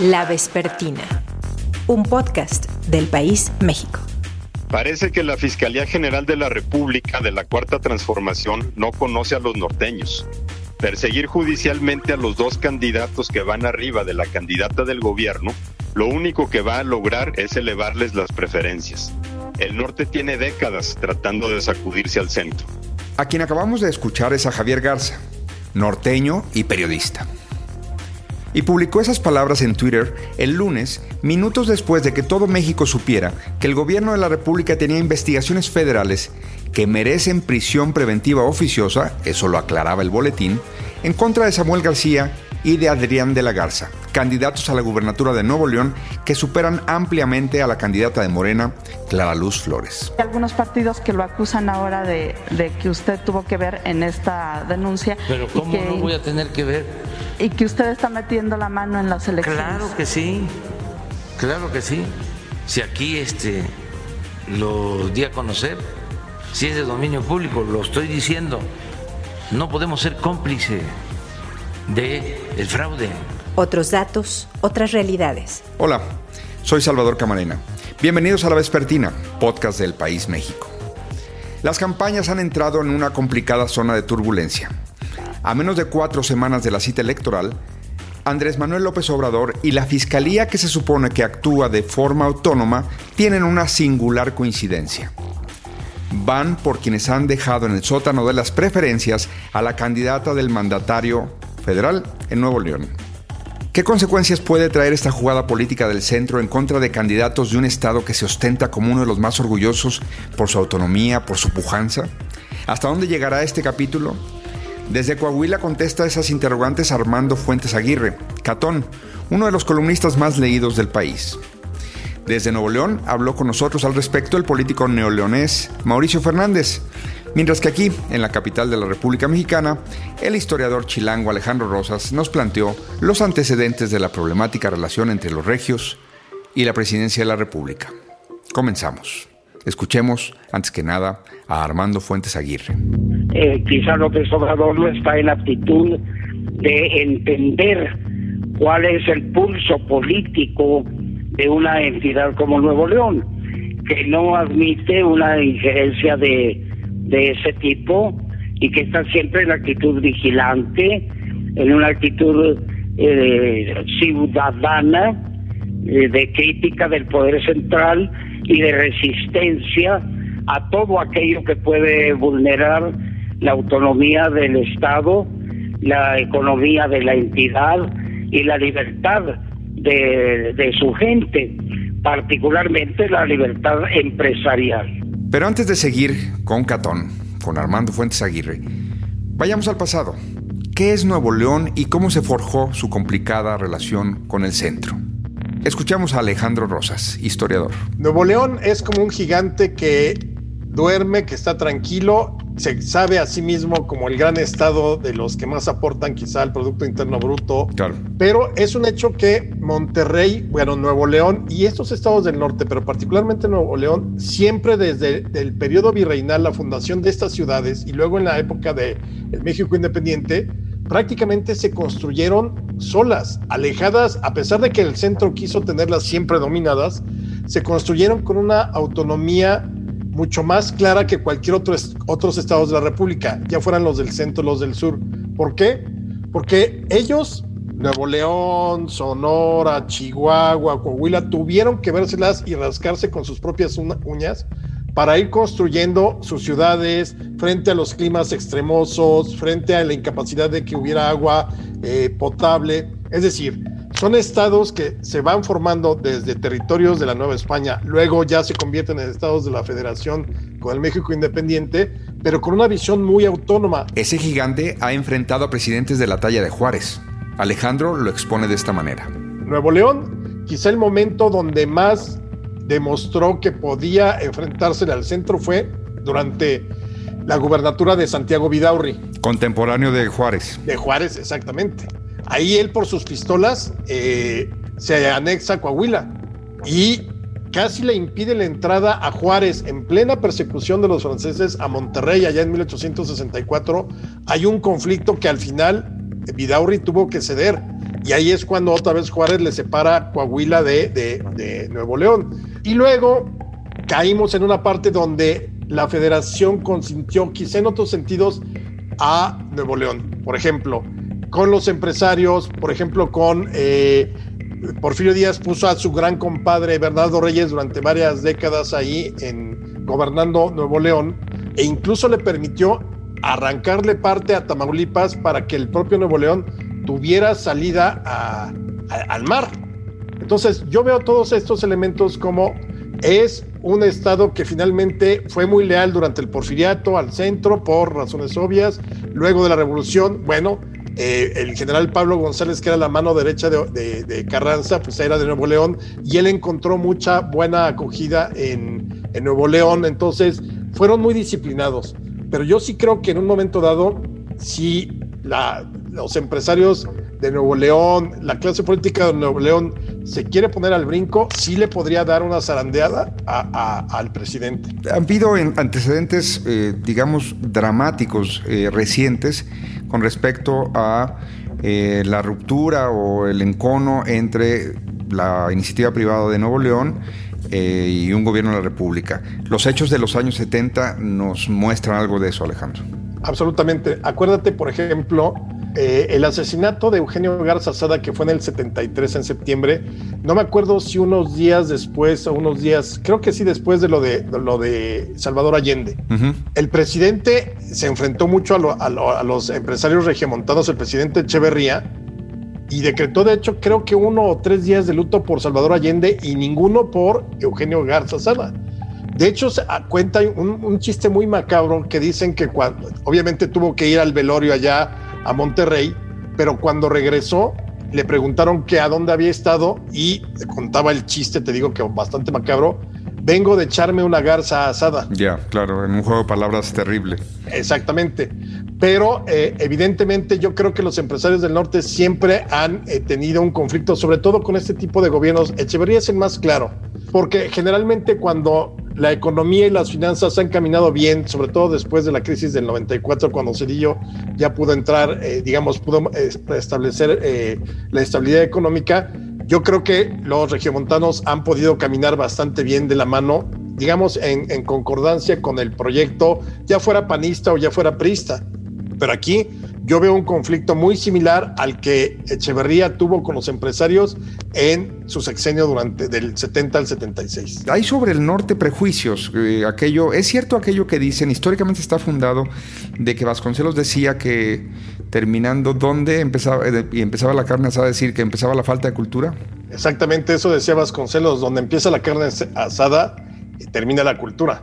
La Vespertina, un podcast del País México. Parece que la Fiscalía General de la República de la Cuarta Transformación no conoce a los norteños. Perseguir judicialmente a los dos candidatos que van arriba de la candidata del gobierno, lo único que va a lograr es elevarles las preferencias. El norte tiene décadas tratando de sacudirse al centro. A quien acabamos de escuchar es a Javier Garza, norteño y periodista. Y publicó esas palabras en Twitter el lunes, minutos después de que todo México supiera que el gobierno de la República tenía investigaciones federales que merecen prisión preventiva oficiosa, eso lo aclaraba el boletín, en contra de Samuel García y de Adrián de la Garza, candidatos a la gubernatura de Nuevo León que superan ampliamente a la candidata de Morena, Clara Luz Flores. Hay algunos partidos que lo acusan ahora de, que usted tuvo que ver en esta denuncia. Pero ¿cómo no voy a tener que ver? Y que usted está metiendo la mano en las elecciones. Claro que sí, claro que sí. Si aquí este, lo di a conocer, si es de dominio público, lo estoy diciendo, no podemos ser cómplices de el fraude. Otros datos, otras realidades. Hola, soy Salvador Camarena. Bienvenidos a La Vespertina, podcast del País México. Las campañas han entrado en una complicada zona de turbulencia. A menos de cuatro semanas de la cita electoral, Andrés Manuel López Obrador y la Fiscalía que se supone que actúa de forma autónoma tienen una singular coincidencia. Van por quienes han dejado en el sótano de las preferencias a la candidata del mandatario federal en Nuevo León. ¿Qué consecuencias puede traer esta jugada política del centro en contra de candidatos de un Estado que se ostenta como uno de los más orgullosos por su autonomía, por su pujanza? ¿Hasta dónde llegará este capítulo? Desde Coahuila contesta esas interrogantes Armando Fuentes Aguirre, Catón, uno de los columnistas más leídos del país. Desde Nuevo León habló con nosotros al respecto el político neoleonés Mauricio Fernández, Mientras que aquí, en la capital de la República Mexicana, el historiador chilango Alejandro Rosas nos planteó los antecedentes de la problemática relación entre los regios y la presidencia de la República. Comenzamos. Escuchemos, antes que nada, a Armando Fuentes Aguirre. Eh, quizá López Obrador no está en actitud de entender cuál es el pulso político de una entidad como Nuevo León, que no admite una injerencia de de ese tipo y que está siempre en actitud vigilante, en una actitud eh, ciudadana, eh, de crítica del poder central y de resistencia a todo aquello que puede vulnerar la autonomía del Estado, la economía de la entidad y la libertad de su gente, particularmente la libertad empresarial. Pero antes de seguir con Catón, con Armando Fuentes Aguirre, vayamos al pasado. ¿Qué es Nuevo León y cómo se forjó su complicada relación con el centro? Escuchamos a Alejandro Rosas, historiador. Nuevo León es como un gigante que duerme, que está tranquilo, se sabe a sí mismo como el gran estado de los que más aportan quizá al Producto Interno Bruto. Claro. Pero es un hecho que Monterrey, bueno, Nuevo León y estos estados del norte, pero particularmente Nuevo León, siempre desde el periodo virreinal, la fundación de estas ciudades y luego en la época del el México Independiente, prácticamente se construyeron solas, alejadas, a pesar de que el centro quiso tenerlas siempre dominadas, se construyeron con una autonomía mucho más clara que cualquier otro otros estados de la República, ya fueran los del centro, los del sur. ¿Por qué? Porque ellos, Nuevo León, Sonora, Chihuahua, Coahuila, tuvieron que vérselas y rascarse con sus propias uñas para ir construyendo sus ciudades frente a los climas extremosos, frente a la incapacidad de que hubiera agua eh, potable. Es decir, son estados que se van formando desde territorios de la Nueva España, luego ya se convierten en estados de la Federación con el México independiente, pero con una visión muy autónoma. Ese gigante ha enfrentado a presidentes de la talla de Juárez. Alejandro lo expone de esta manera. Nuevo León, quizá el momento donde más demostró que podía enfrentársele al centro fue durante la gubernatura de Santiago Vidaurri. Contemporáneo de Juárez. De Juárez, exactamente. Ahí él por sus pistolas eh, se anexa a Coahuila y casi le impide la entrada a Juárez en plena persecución de los franceses a Monterrey allá en 1864. Hay un conflicto que al final Vidaurri tuvo que ceder y ahí es cuando otra vez Juárez le separa Coahuila de, de Nuevo León. Y luego caímos en una parte donde la federación consintió, quizá en otros sentidos, a Nuevo León. Por ejemplo, con los empresarios, por ejemplo, con eh, Porfirio Díaz puso a su gran compadre Bernardo Reyes durante varias décadas ahí en gobernando Nuevo León e incluso le permitió arrancarle parte a Tamaulipas para que el propio Nuevo León tuviera salida al mar. Entonces yo veo todos estos elementos como es un Estado que finalmente fue muy leal durante el porfiriato al centro por razones obvias. Luego de la revolución, bueno, eh, el general Pablo González, que era la mano derecha de, Carranza, pues era de Nuevo León y él encontró mucha buena acogida en, Nuevo León. Entonces, fueron muy disciplinados. Pero yo sí creo que en un momento dado, si los empresarios de Nuevo León, la clase política de Nuevo León se quiere poner al brinco, sí le podría dar una zarandeada al presidente. Han habido antecedentes, eh, digamos, dramáticos eh, recientes con respecto a eh, la ruptura o el encono entre la iniciativa privada de Nuevo León y un gobierno de la República. Los hechos de los años 70 nos muestran algo de eso, Alejandro. Absolutamente. Acuérdate, por ejemplo, eh, el asesinato de Eugenio Garza Sada, que fue en el 73 en septiembre, no me acuerdo si unos días después o unos días, creo que sí después de lo de, lo de Salvador Allende. El presidente se enfrentó mucho a, los empresarios regiomontanos, el presidente Echeverría, y decretó de hecho creo que uno o tres días de luto por Salvador Allende y ninguno por Eugenio Garza Sada. De hecho, se cuenta un, un, chiste muy macabro que dicen que cuando, obviamente tuvo que ir al velorio allá a Monterrey, pero cuando regresó le preguntaron que a dónde había estado y contaba el chiste, te digo que bastante macabro, vengo de echarme una garza asada. Ya, claro, en un juego de palabras terrible. Exactamente. Pero eh, evidentemente yo creo que los empresarios del norte siempre han eh, tenido un conflicto, sobre todo con este tipo de gobiernos. Echeverría es el más claro, porque generalmente cuando la economía y las finanzas han caminado bien, sobre todo después de la crisis del 94, cuando Cedillo ya pudo entrar, eh, digamos, pudo establecer la estabilidad económica. Yo creo que los regiomontanos han podido caminar bastante bien de la mano, digamos, en, en concordancia con el proyecto, ya fuera panista o ya fuera prista. Pero aquí yo veo un conflicto muy similar al que Echeverría tuvo con los empresarios en su sexenio durante del 70 al 76. Hay sobre el norte prejuicios. Eh, aquello, es cierto aquello que dicen, históricamente está fundado de que Vasconcelos decía que terminando donde empezaba, eh, y empezaba la carne asada, decir que empezaba la falta de cultura. Exactamente eso decía Vasconcelos, donde empieza la carne asada y termina la cultura.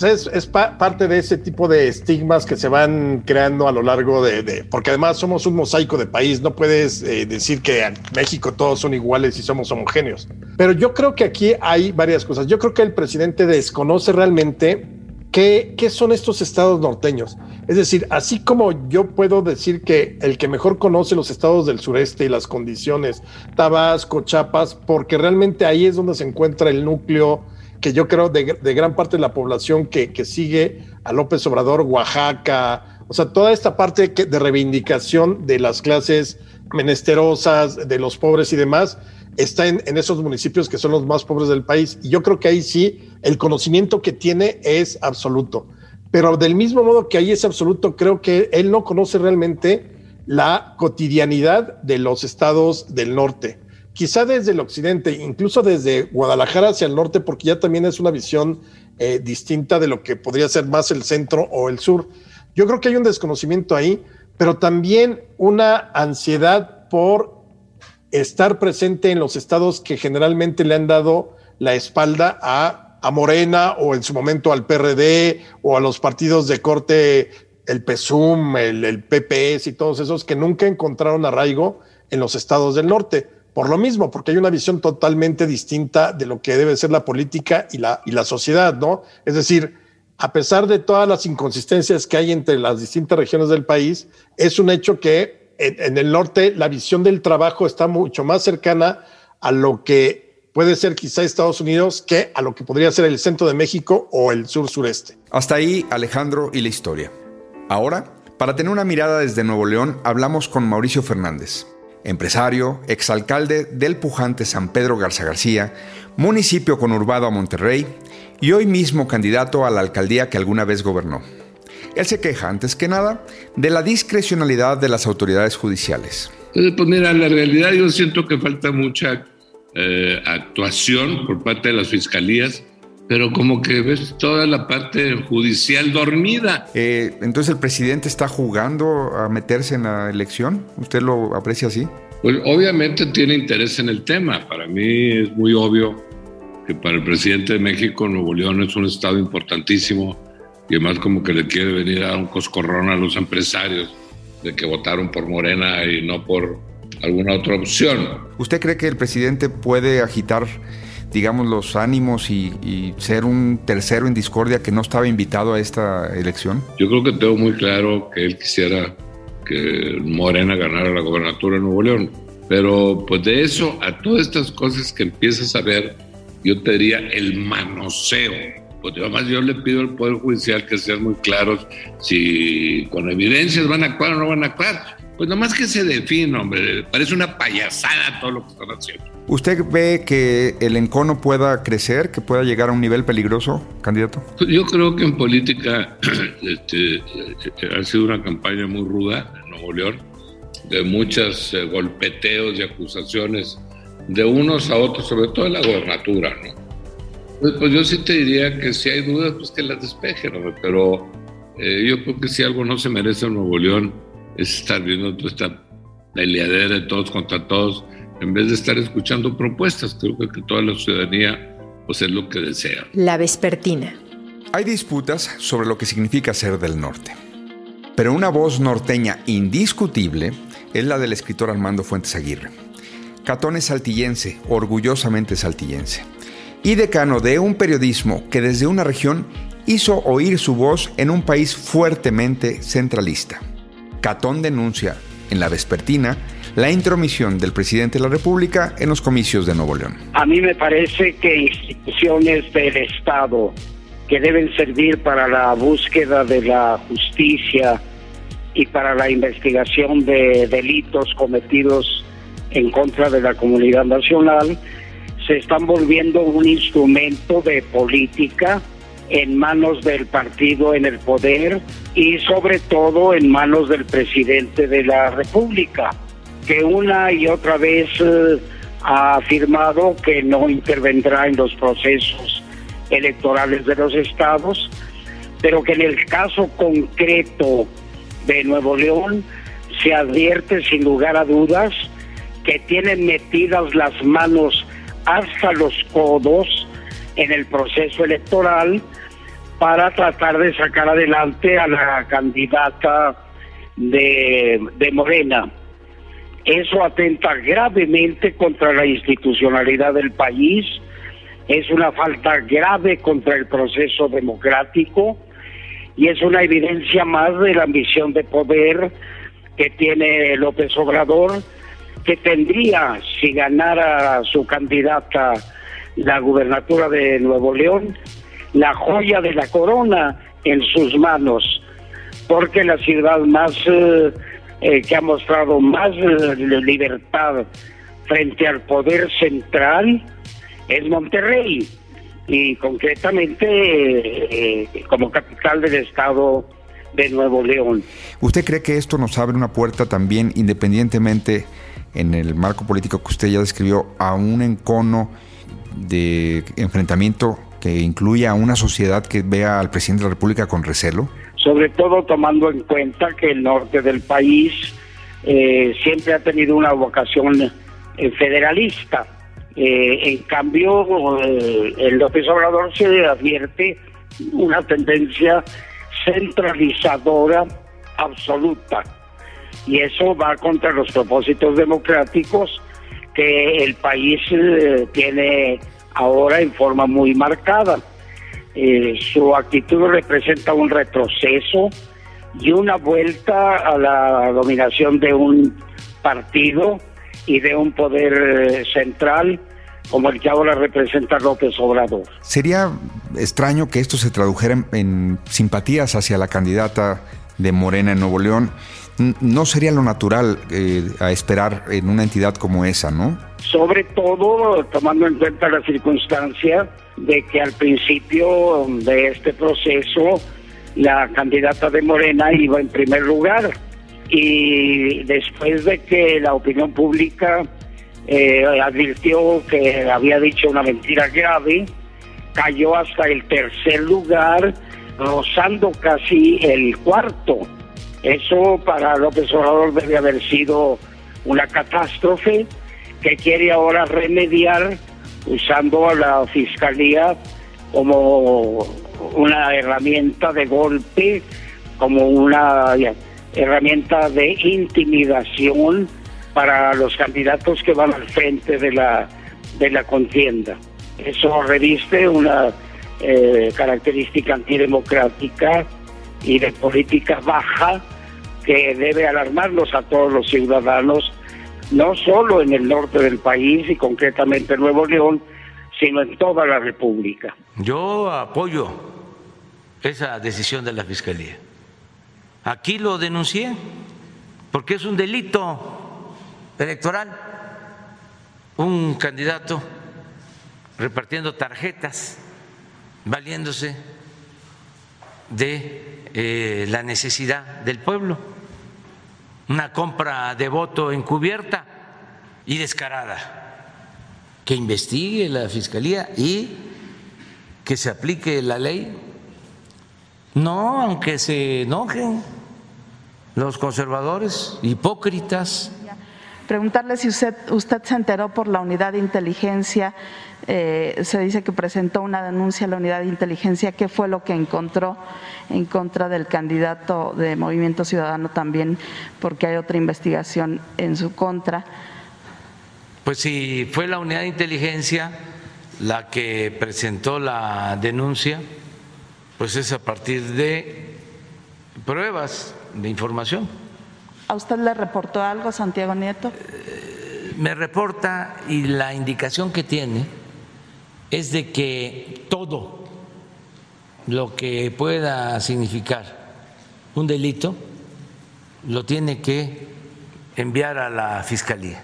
Pues es, parte de ese tipo de estigmas que se van creando a lo largo de, porque además somos un mosaico de país, no puedes eh, decir que en México todos son iguales y somos homogéneos. Pero yo creo que aquí hay varias cosas. Yo creo que el presidente desconoce realmente qué, qué son estos estados norteños. Es decir, así como yo puedo decir que el que mejor conoce los estados del sureste y las condiciones, Tabasco, Chiapas, porque realmente ahí es donde se encuentra el núcleo que yo creo de, gran parte de la población que, sigue a López Obrador, Oaxaca, o sea, toda esta parte de reivindicación de las clases menesterosas, de los pobres y demás, está en, esos municipios que son los más pobres del país. Y yo creo que ahí sí, el conocimiento que tiene es absoluto. Pero del mismo modo que ahí es absoluto, creo que él no conoce realmente la cotidianidad de los estados del norte quizá desde el occidente, incluso desde Guadalajara hacia el norte, porque ya también es una visión eh, distinta de lo que podría ser más el centro o el sur. Yo creo que hay un desconocimiento ahí, pero también una ansiedad por estar presente en los estados que generalmente le han dado la espalda a, Morena o en su momento al PRD o a los partidos de corte, el PSUM, el PPS y todos esos que nunca encontraron arraigo en los estados del norte por lo mismo, porque hay una visión totalmente distinta de lo que debe ser la política y la, sociedad, ¿no? Es decir, a pesar de todas las inconsistencias que hay entre las distintas regiones del país, es un hecho que en, el norte la visión del trabajo está mucho más cercana a lo que puede ser quizá Estados Unidos que a lo que podría ser el centro de México o el sur sureste. Hasta ahí Alejandro y la historia. Ahora, para tener una mirada desde Nuevo León, hablamos con Mauricio Fernández. Empresario, exalcalde del pujante San Pedro Garza García, municipio conurbado a Monterrey y hoy mismo candidato a la alcaldía que alguna vez gobernó. Él se queja, antes que nada, de la discrecionalidad de las autoridades judiciales. Pues mira, la realidad yo siento que falta mucha eh, actuación por parte de las fiscalías, pero como que ves toda la parte judicial dormida. Eh, entonces el presidente está jugando a meterse en la elección. ¿Usted lo aprecia así? Pues obviamente tiene interés en el tema. Para mí es muy obvio que para el presidente de México Nuevo León es un estado importantísimo y además como que le quiere venir a un coscorrón a los empresarios de que votaron por Morena y no por alguna otra opción. ¿Usted cree que el presidente puede agitar, digamos, los ánimos y, ser un tercero en discordia que no estaba invitado a esta elección? Yo creo que tengo muy claro que él quisiera que Morena ganara la gobernatura de Nuevo León. Pero pues de eso a todas estas cosas que empiezas a ver, yo te diría el manoseo pues además yo le pido al Poder Judicial que sean muy claros si con evidencias van a actuar o no van a actuar. Pues nomás que se define, hombre. Parece una payasada todo lo que están haciendo. ¿Usted ve que el encono pueda crecer, que pueda llegar a un nivel peligroso, candidato? Pues yo creo que en política este, ha sido una campaña muy ruda en Nuevo León, de muchos eh, golpeteos y acusaciones de unos a otros, sobre todo en la gobernatura, ¿no? Pues, pues, yo sí te diría que si hay dudas, pues que las despejen, pero eh, yo creo que si algo no se merece en Nuevo León es estar viendo toda esta peleadera de todos contra todos, en vez de estar escuchando propuestas. Creo que, que toda la ciudadanía pues es lo que desea. La vespertina. Hay disputas sobre lo que significa ser del norte. Pero una voz norteña indiscutible es la del escritor Armando Fuentes Aguirre. Catón es saltillense, orgullosamente saltillense y decano de un periodismo que desde una región hizo oír su voz en un país fuertemente centralista. Catón denuncia en la vespertina la intromisión del presidente de la República en los comicios de Nuevo León. A mí me parece que instituciones del Estado que deben servir para la búsqueda de la justicia y para la investigación de delitos cometidos en contra de la comunidad nacional, se están volviendo un instrumento de política en manos del partido en el poder y sobre todo en manos del presidente de la República, que una y otra vez eh, ha afirmado que no intervendrá en los procesos electorales de los estados, pero que en el caso concreto de Nuevo León se advierte sin lugar a dudas que tienen metidas las manos hasta los codos en el proceso electoral para tratar de sacar adelante a la candidata de, Morena. Eso atenta gravemente contra la institucionalidad del país, es una falta grave contra el proceso democrático y es una evidencia más de la ambición de poder que tiene López Obrador que tendría, si ganara su candidata la gubernatura de Nuevo León, la joya de la corona en sus manos, porque la ciudad más eh, eh, que ha mostrado más eh, libertad frente al poder central es Monterrey y concretamente como capital del estado de Nuevo León. ¿Usted cree que esto nos abre una puerta también independientemente en el marco político que usted ya describió a un encono de enfrentamiento que incluya a una sociedad que vea al presidente de la República con recelo? Sobre todo tomando en cuenta que el norte del país eh, siempre ha tenido una vocación eh, federalista. Eh, en cambio, el López Obrador se advierte una tendencia centralizadora absoluta y eso va contra los propósitos democráticos que el país eh, tiene ahora en forma muy marcada. Eh, su actitud representa un retroceso y una vuelta a la dominación de un partido y de un poder eh, central como el que ahora representa López Obrador. Sería extraño que esto se tradujera en simpatías hacia la candidata de Morena en Nuevo León. No sería lo natural eh, a esperar en una entidad como esa, ¿no? Sobre todo tomando en cuenta la circunstancia de que al principio de este proceso la candidata de Morena iba en primer lugar y después de que la opinión pública eh, advirtió que había dicho una mentira grave, cayó hasta el tercer lugar, rozando casi el cuarto. Eso para López Obrador debe haber sido una catástrofe que quiere ahora remediar usando a la fiscalía como una herramienta de golpe, como una herramienta de intimidación para los candidatos que van al frente de la, de la contienda. Eso reviste una eh, característica antidemocrática y de política baja que debe alarmarnos a todos los ciudadanos, no solo en el norte del país y concretamente en Nuevo León, sino en toda la República. Yo apoyo esa decisión de la Fiscalía. Aquí lo denuncié porque es un delito electoral. Un candidato repartiendo tarjetas, valiéndose de eh, la necesidad del pueblo, una compra de voto encubierta y descarada. Que investigue la Fiscalía y que se aplique la ley no, aunque se enojen los conservadores, hipócritas. Preguntarle si usted, usted se enteró por la unidad de inteligencia, eh, se dice que presentó una denuncia a la unidad de inteligencia, ¿qué fue lo que encontró en contra del candidato de Movimiento Ciudadano también? Porque hay otra investigación en su contra. Pues si fue la unidad de inteligencia la que presentó la denuncia, pues es a partir de pruebas, de información. ¿A usted le reportó algo, Santiago Nieto? Eh, me reporta y la indicación que tiene es de que todo lo que pueda significar un delito lo tiene que enviar a la Fiscalía.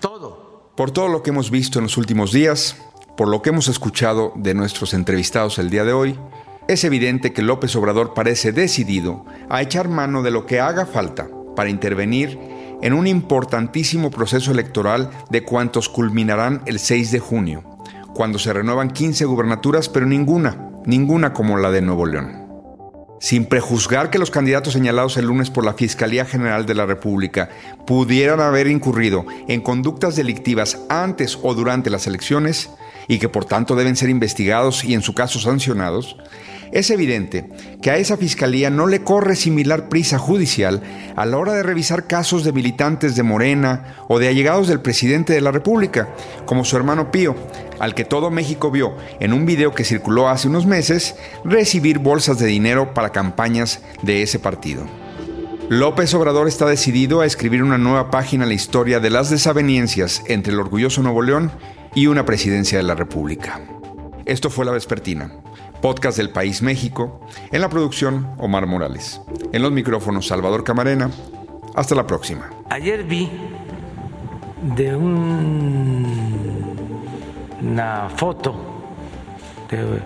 Todo. Por todo lo que hemos visto en los últimos días, por lo que hemos escuchado de nuestros entrevistados el día de hoy, es evidente que López Obrador parece decidido a echar mano de lo que haga falta para intervenir en un importantísimo proceso electoral de cuantos culminarán el 6 de junio, cuando se renuevan 15 gubernaturas, pero ninguna, ninguna como la de Nuevo León. Sin prejuzgar que los candidatos señalados el lunes por la Fiscalía General de la República pudieran haber incurrido en conductas delictivas antes o durante las elecciones y que por tanto deben ser investigados y en su caso sancionados, es evidente que a esa fiscalía no le corre similar prisa judicial a la hora de revisar casos de militantes de Morena o de allegados del presidente de la República, como su hermano Pío, al que todo México vio en un video que circuló hace unos meses recibir bolsas de dinero para campañas de ese partido. López Obrador está decidido a escribir una nueva página en la historia de las desavenencias entre el orgulloso Nuevo León y una presidencia de la República. Esto fue La Vespertina podcast del País México. En la producción, Omar Morales. En los micrófonos, Salvador Camarena. Hasta la próxima. Ayer vi de una foto de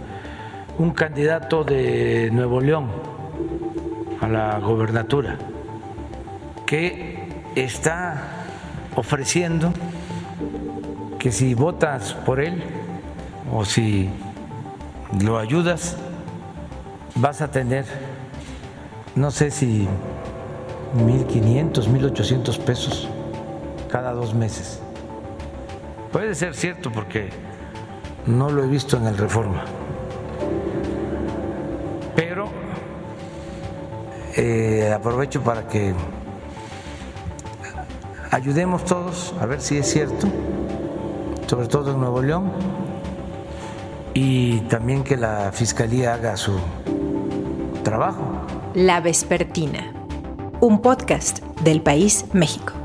un candidato de Nuevo León a la gobernatura que está ofreciendo que si votas por él o si lo ayudas, vas a tener, no sé si 1.500, 1.800 pesos cada dos meses. Puede ser cierto porque no lo he visto en el Reforma. Pero eh, aprovecho para que ayudemos todos a ver si es cierto, sobre todo en Nuevo León y también que la Fiscalía haga su trabajo. La Vespertina, un podcast del País México.